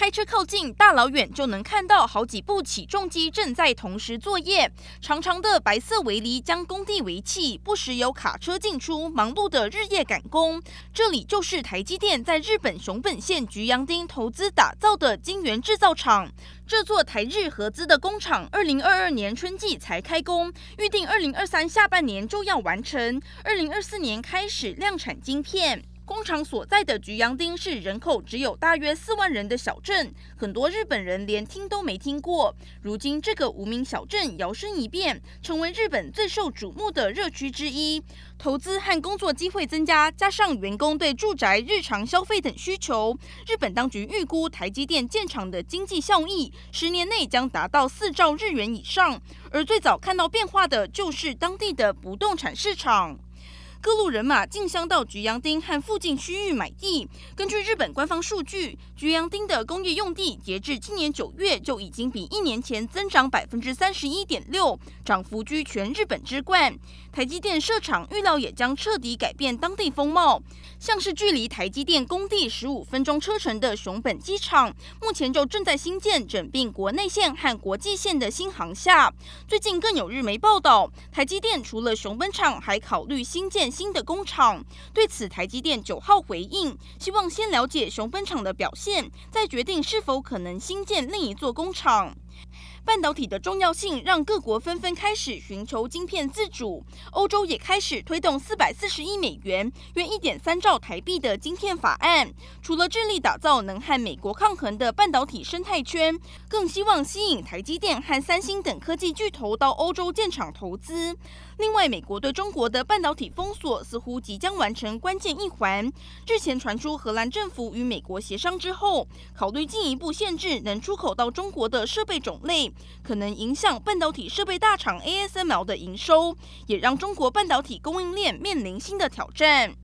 开车靠近，大老远就能看到好几部起重机正在同时作业。长长的白色围篱将工地围起，不时有卡车进出，忙碌的日夜赶工。这里就是台积电在日本熊本县菊阳町投资打造的晶圆制造厂。这座台日合资的工厂，二零二二年春季才开工，预定二零二三下半年就要完成，二零二四年开始量产晶片。工厂所在的菊阳町是人口只有大约四万人的小镇，很多日本人连听都没听过。如今，这个无名小镇摇身一变，成为日本最受瞩目的热区之一。投资和工作机会增加，加上员工对住宅、日常消费等需求，日本当局预估台积电建厂的经济效益，十年内将达到四兆日元以上。而最早看到变化的，就是当地的不动产市场。各路人马竞相到菊阳町和附近区域买地。根据日本官方数据，菊阳町的工业用地截至今年九月就已经比一年前增长百分之三十一点六，涨幅居全日本之冠。台积电设厂预料也将彻底改变当地风貌，像是距离台积电工地十五分钟车程的熊本机场，目前就正在兴建整并国内线和国际线的新航厦。最近更有日媒报道，台积电除了熊本厂，还考虑新建。新的工厂。对此，台积电九号回应，希望先了解雄本厂的表现，再决定是否可能新建另一座工厂。半导体的重要性让各国纷纷开始寻求晶片自主，欧洲也开始推动四百四十亿美元（约一点三兆台币）的晶片法案。除了致力打造能和美国抗衡的半导体生态圈，更希望吸引台积电和三星等科技巨头到欧洲建厂投资。另外，美国对中国的半导体封锁似乎即将完成关键一环。日前传出荷兰政府与美国协商之后，考虑进一步限制能出口到中国的设备种类，可能影响半导体设备大厂 ASML 的营收，也让中国半导体供应链面临新的挑战。